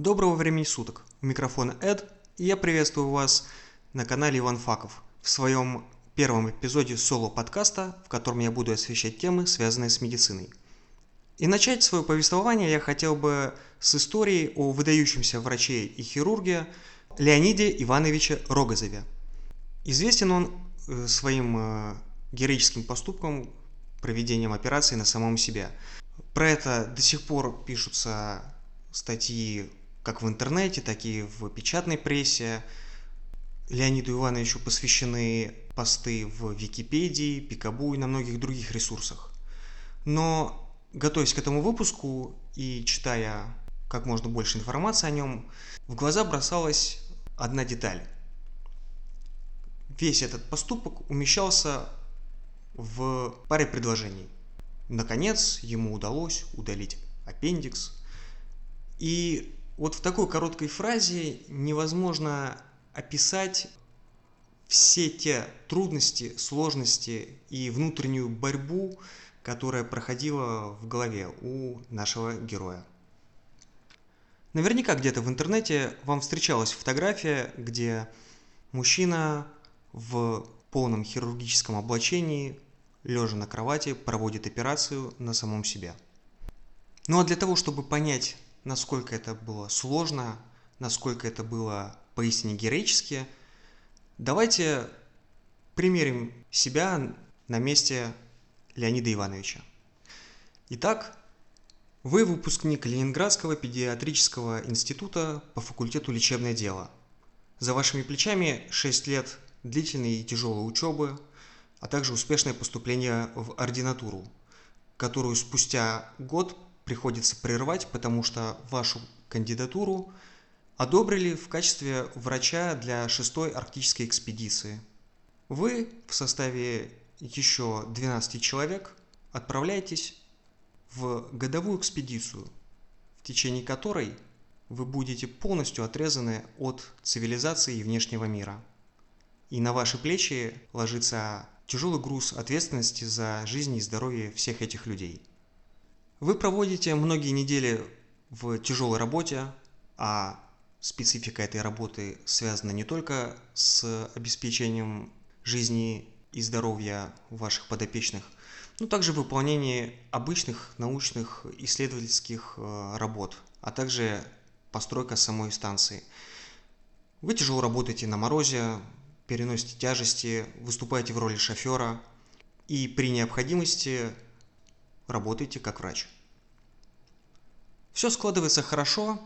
Доброго времени суток. У микрофона Эд, и я приветствую вас на канале Иван Факов в своем первом эпизоде соло-подкаста, в котором я буду освещать темы, связанные с медициной. И начать свое повествование я хотел бы с истории о выдающемся враче и хирурге Леониде Ивановиче Рогозове. Известен он э, своим э, героическим поступком, проведением операции на самом себе. Про это до сих пор пишутся статьи как в интернете, так и в печатной прессе. Леониду Ивановичу посвящены посты в Википедии, Пикабу и на многих других ресурсах. Но, готовясь к этому выпуску и читая как можно больше информации о нем, в глаза бросалась одна деталь. Весь этот поступок умещался в паре предложений. Наконец, ему удалось удалить аппендикс. И вот в такой короткой фразе невозможно описать все те трудности, сложности и внутреннюю борьбу, которая проходила в голове у нашего героя. Наверняка где-то в интернете вам встречалась фотография, где мужчина в полном хирургическом облачении, лежа на кровати, проводит операцию на самом себе. Ну а для того, чтобы понять насколько это было сложно, насколько это было поистине героически, давайте примерим себя на месте Леонида Ивановича. Итак, вы выпускник Ленинградского педиатрического института по факультету лечебное дело. За вашими плечами 6 лет длительной и тяжелой учебы, а также успешное поступление в ординатуру, которую спустя год приходится прервать, потому что вашу кандидатуру одобрили в качестве врача для шестой арктической экспедиции. Вы в составе еще 12 человек отправляетесь в годовую экспедицию, в течение которой вы будете полностью отрезаны от цивилизации и внешнего мира. И на ваши плечи ложится тяжелый груз ответственности за жизнь и здоровье всех этих людей – вы проводите многие недели в тяжелой работе, а специфика этой работы связана не только с обеспечением жизни и здоровья ваших подопечных, но также выполнение обычных научных исследовательских э, работ, а также постройка самой станции. Вы тяжело работаете на морозе, переносите тяжести, выступаете в роли шофера и при необходимости работаете как врач. Все складывается хорошо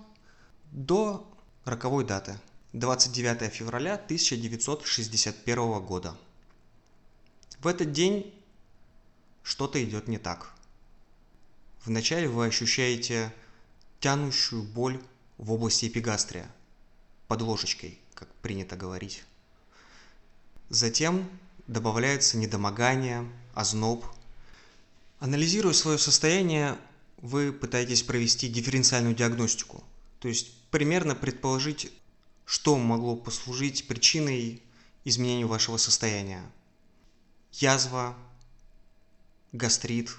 до роковой даты. 29 февраля 1961 года. В этот день что-то идет не так. Вначале вы ощущаете тянущую боль в области эпигастрия, под ложечкой, как принято говорить. Затем добавляется недомогание, озноб, Анализируя свое состояние, вы пытаетесь провести дифференциальную диагностику, то есть примерно предположить, что могло послужить причиной изменения вашего состояния. Язва, гастрит.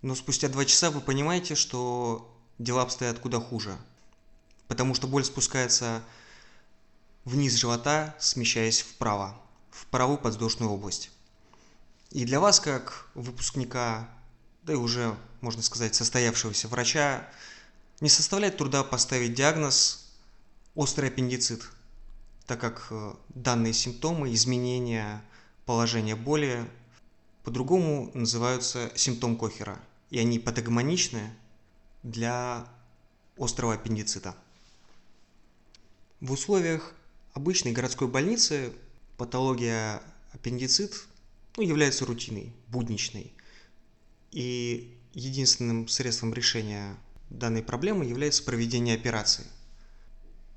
Но спустя два часа вы понимаете, что дела обстоят куда хуже, потому что боль спускается вниз живота, смещаясь вправо, в правую подвздошную область. И для вас, как выпускника, да и уже, можно сказать, состоявшегося врача, не составляет труда поставить диагноз острый аппендицит, так как э, данные симптомы, изменения положения боли по-другому называются симптом Кохера, и они патогомоничны для острого аппендицита. В условиях обычной городской больницы патология аппендицит ну, является рутиной, будничной. И единственным средством решения данной проблемы является проведение операции.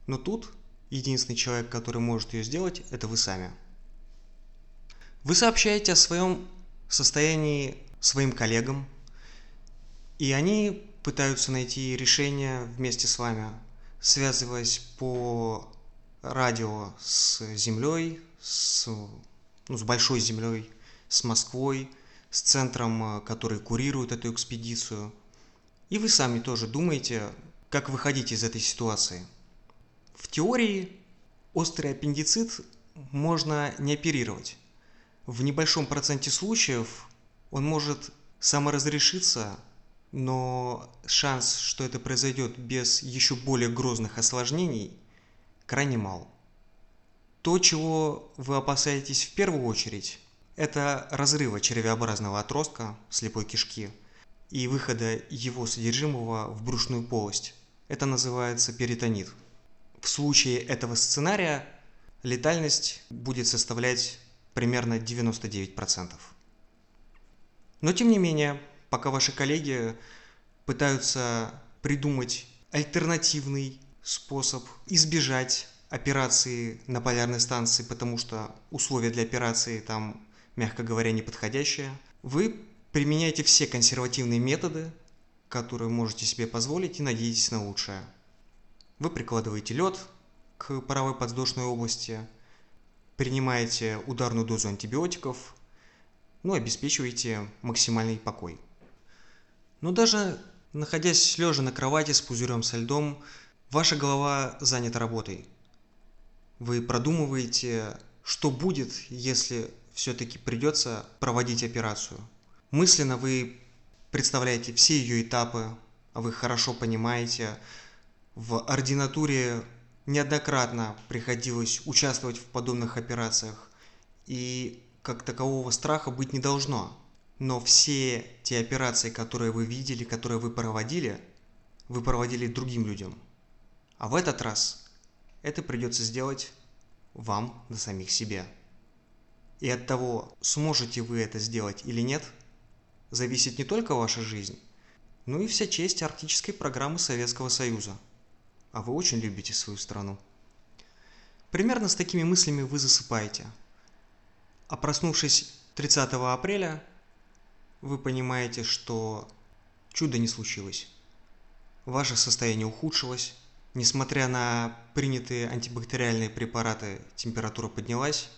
Но тут единственный человек, который может ее сделать, это вы сами. Вы сообщаете о своем состоянии своим коллегам, и они пытаются найти решение вместе с вами, связываясь по радио с Землей, с, ну, с большой Землей, с Москвой, с центром, э, который курирует эту экспедицию. И вы сами тоже думаете, как выходить из этой ситуации. В теории острый аппендицит можно не оперировать. В небольшом проценте случаев он может саморазрешиться, но шанс, что это произойдет без еще более грозных осложнений, крайне мал. То, чего вы опасаетесь в первую очередь, это разрыва червеобразного отростка слепой кишки и выхода его содержимого в брюшную полость. Это называется перитонит. В случае этого сценария летальность будет составлять примерно 99%. Но тем не менее, пока ваши коллеги пытаются придумать альтернативный способ избежать операции на полярной станции, потому что условия для операции там, мягко говоря, неподходящие, вы применяете все консервативные методы, которые можете себе позволить и надеетесь на лучшее. Вы прикладываете лед к паровой подвздошной области, принимаете ударную дозу антибиотиков, ну и обеспечиваете максимальный покой. Но даже находясь лежа на кровати с пузырем со льдом, ваша голова занята работой. Вы продумываете, что будет, если все-таки придется проводить операцию. Мысленно вы представляете все ее этапы, а вы хорошо понимаете, в ординатуре неоднократно приходилось участвовать в подобных операциях, и как такового страха быть не должно. Но все те операции, которые вы видели, которые вы проводили, вы проводили другим людям. А в этот раз это придется сделать вам на самих себе. И от того, сможете вы это сделать или нет, зависит не только ваша жизнь, но и вся честь арктической программы Советского Союза – а вы очень любите свою страну. Примерно с такими мыслями вы засыпаете. А проснувшись 30 апреля, вы понимаете, что чудо не случилось. Ваше состояние ухудшилось. Несмотря на принятые антибактериальные препараты, температура поднялась,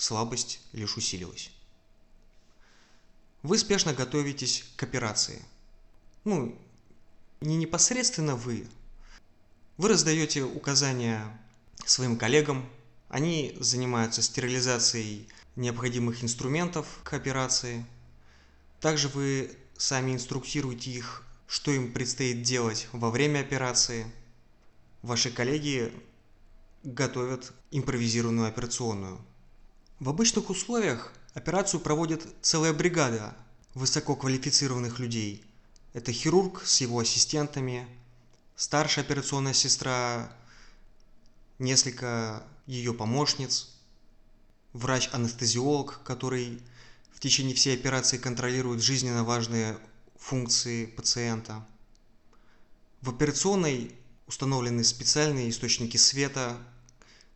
слабость лишь усилилась. Вы спешно готовитесь к операции. Ну, не непосредственно вы, вы раздаете указания своим коллегам, они занимаются стерилизацией необходимых инструментов к операции. Также вы сами инструктируете их, что им предстоит делать во время операции. Ваши коллеги готовят импровизированную операционную. В обычных условиях операцию проводит целая бригада высококвалифицированных людей. Это хирург с его ассистентами, старшая операционная сестра, несколько ее помощниц, врач-анестезиолог, который в течение всей операции контролирует жизненно важные функции пациента. В операционной установлены специальные источники света,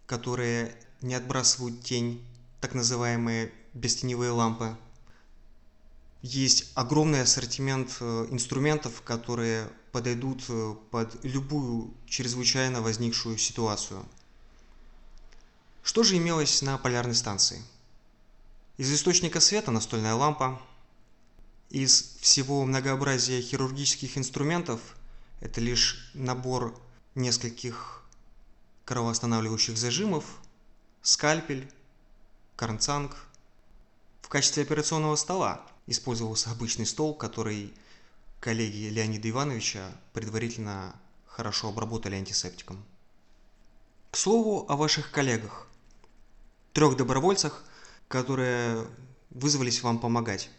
которые не отбрасывают тень, так называемые бестеневые лампы. Есть огромный ассортимент э, инструментов, которые подойдут э, под любую чрезвычайно возникшую ситуацию. Что же имелось на полярной станции? Из источника света настольная лампа. Из всего многообразия хирургических инструментов это лишь набор нескольких кровоостанавливающих зажимов, скальпель, карнцанг. В качестве операционного стола использовался обычный стол, который коллеги Леонида Ивановича предварительно хорошо обработали антисептиком. К слову о ваших коллегах. Трех добровольцах, которые вызвались вам помогать.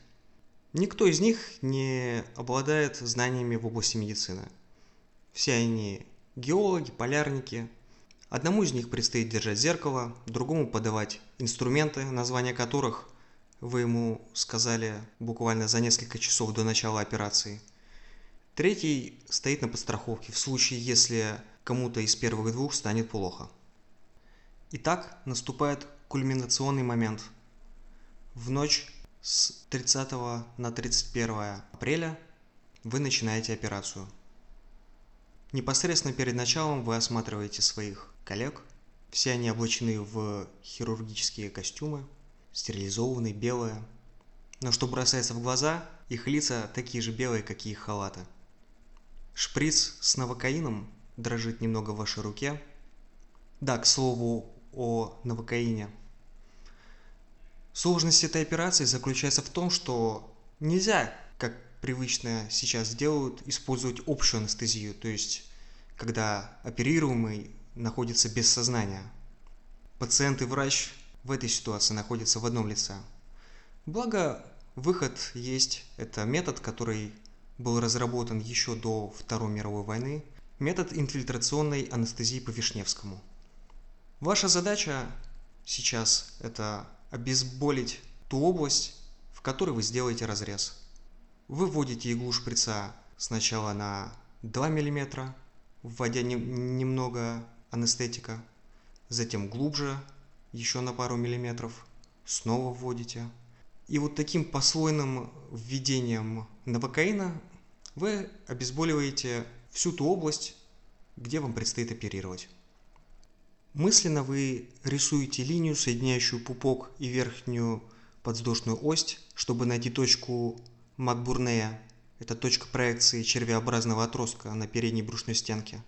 Никто из них не обладает знаниями в области медицины. Все они геологи, полярники. Одному из них предстоит держать зеркало, другому подавать инструменты, названия которых вы ему сказали буквально за несколько часов до начала операции – Третий стоит на подстраховке в случае, если кому-то из первых двух станет плохо. Итак, наступает кульминационный момент. В ночь с 30 на 31 апреля вы начинаете операцию. Непосредственно перед началом вы осматриваете своих коллег. Все они облачены в хирургические костюмы, стерилизованные, белые. Но что бросается в глаза, их лица такие же белые, как и их халаты – Шприц с новокаином дрожит немного в вашей руке. Да, к слову о новокаине. Сложность этой операции заключается в том, что нельзя, как привычно сейчас делают, использовать общую анестезию, то есть когда оперируемый находится без сознания. Пациент и врач в этой ситуации находятся в одном лице. Благо, выход есть. Это метод, который был разработан еще до Второй мировой войны. Метод инфильтрационной анестезии по Вишневскому. Ваша задача сейчас – это обезболить ту область, в которой вы сделаете разрез. Вы вводите иглу шприца сначала на 2 мм, вводя не, немного анестетика, затем глубже, еще на пару миллиметров, снова вводите. И вот таким послойным введением новокаина вы обезболиваете всю ту область, где вам предстоит оперировать. Мысленно вы рисуете линию, соединяющую пупок и верхнюю подвздошную ось, чтобы найти точку Макбурнея. Это точка проекции червеобразного отростка на передней брюшной стенке.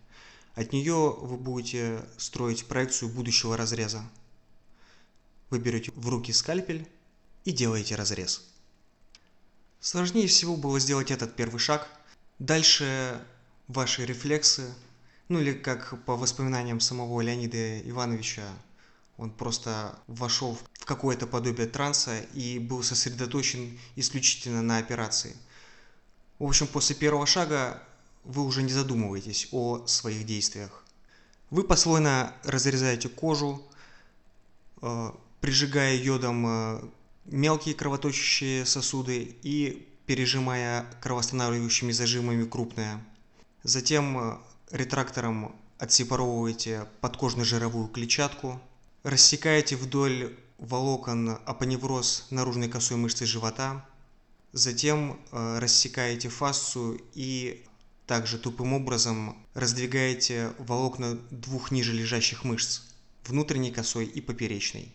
От нее вы будете строить проекцию будущего разреза. Вы берете в руки скальпель и делаете разрез. Сложнее всего было сделать этот первый шаг. Дальше ваши рефлексы ну или как по воспоминаниям самого Леонида Ивановича, он просто вошел в какое-то подобие транса и был сосредоточен исключительно на операции. В общем, после первого шага вы уже не задумываетесь о своих действиях. Вы послойно разрезаете кожу, э, прижигая йодом э, мелкие кровоточащие сосуды и пережимая кровоостанавливающими зажимами крупные. Затем э, ретрактором отсепаровываете подкожно-жировую клетчатку, рассекаете вдоль волокон апоневроз наружной косой мышцы живота, затем рассекаете фасцию и также тупым образом раздвигаете волокна двух ниже лежащих мышц, внутренней косой и поперечной.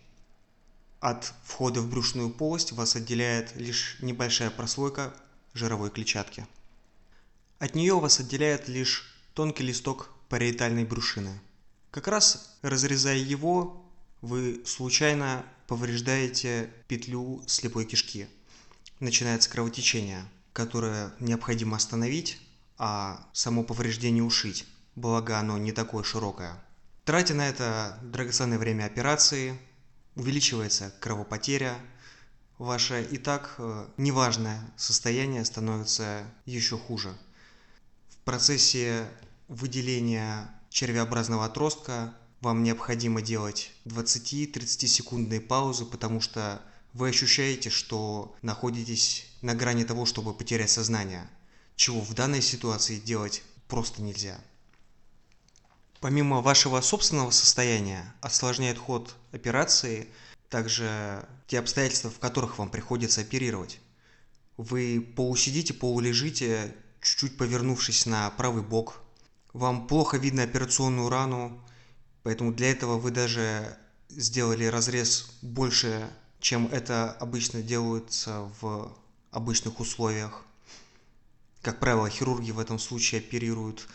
От входа в брюшную полость вас отделяет лишь небольшая прослойка жировой клетчатки. От нее вас отделяет лишь тонкий листок париетальной брюшины. Как раз разрезая его, вы случайно повреждаете петлю слепой кишки. Начинается кровотечение, которое необходимо остановить, а само повреждение ушить, благо оно не такое широкое. Тратя на это драгоценное время операции, увеличивается кровопотеря, ваше и так э, неважное состояние становится еще хуже – процессе выделения червеобразного отростка вам необходимо делать 20-30 секундные паузы, потому что вы ощущаете, что находитесь на грани того, чтобы потерять сознание, чего в данной ситуации делать просто нельзя. Помимо вашего собственного состояния осложняет ход операции также те обстоятельства, в которых вам приходится оперировать. Вы полусидите, полулежите, чуть-чуть повернувшись на правый бок. Вам плохо видно операционную рану, поэтому для этого вы даже сделали разрез больше, чем это обычно делается в обычных условиях. Как правило, хирурги в этом случае оперируют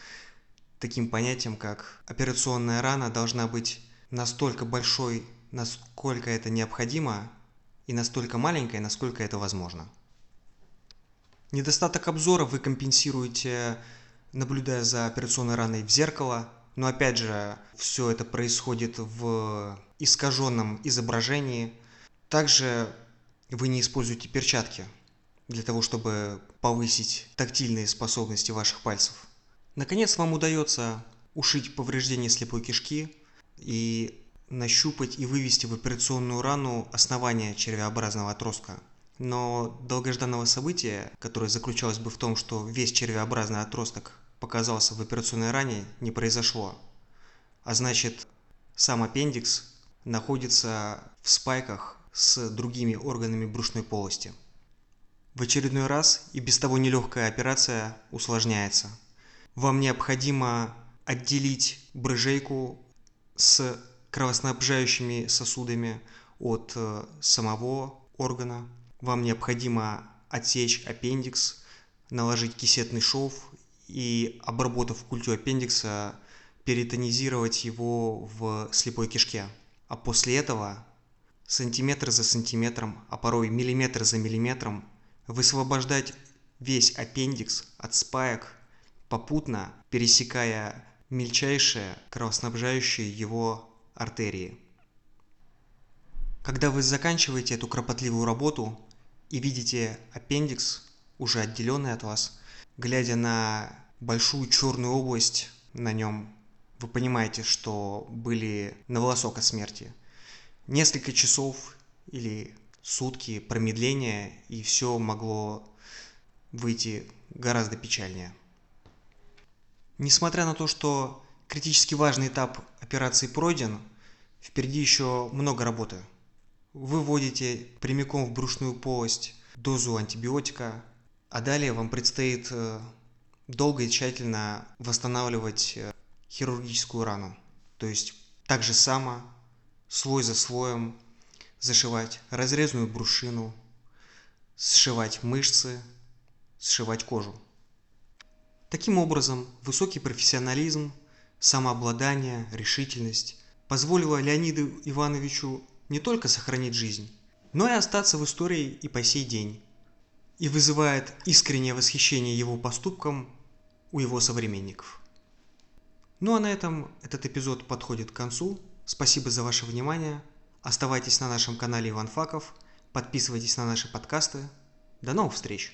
таким понятием, как операционная рана должна быть настолько большой, насколько это необходимо, и настолько маленькой, насколько это возможно. Недостаток обзора вы компенсируете, наблюдая за операционной раной в зеркало. Но опять же, все это происходит в искаженном изображении. Также вы не используете перчатки для того, чтобы повысить тактильные способности ваших пальцев. Наконец вам удается ушить повреждение слепой кишки и нащупать и вывести в операционную рану основание червеобразного отростка. Но долгожданного события, которое заключалось бы в том, что весь червеобразный отросток показался в операционной ране, не произошло. А значит, сам аппендикс находится в спайках с другими органами брюшной полости. В очередной раз и без того нелегкая операция усложняется. Вам необходимо отделить брыжейку с кровоснабжающими сосудами от э, самого органа вам необходимо отсечь аппендикс, наложить кисетный шов и, обработав культю аппендикса, перитонизировать его в слепой кишке. А после этого сантиметр за сантиметром, а порой миллиметр за миллиметром высвобождать весь аппендикс от спаек, попутно пересекая мельчайшие кровоснабжающие его артерии. Когда вы заканчиваете эту кропотливую работу и видите аппендикс, уже отделенный от вас, глядя на большую черную область на нем, вы понимаете, что были на волосок от смерти. Несколько часов или сутки промедления, и все могло выйти гораздо печальнее. Несмотря на то, что критически важный этап операции пройден, впереди еще много работы. Вы вводите прямиком в брюшную полость дозу антибиотика, а далее вам предстоит э, долго и тщательно восстанавливать э, хирургическую рану. То есть так же само, слой за слоем, зашивать разрезную брушину, сшивать мышцы, сшивать кожу. Таким образом, высокий профессионализм, самообладание, решительность позволило Леониду Ивановичу не только сохранить жизнь, но и остаться в истории и по сей день, и вызывает искреннее восхищение его поступком у его современников. Ну а на этом этот эпизод подходит к концу. Спасибо за ваше внимание. Оставайтесь на нашем канале Иван Факов, подписывайтесь на наши подкасты. До новых встреч!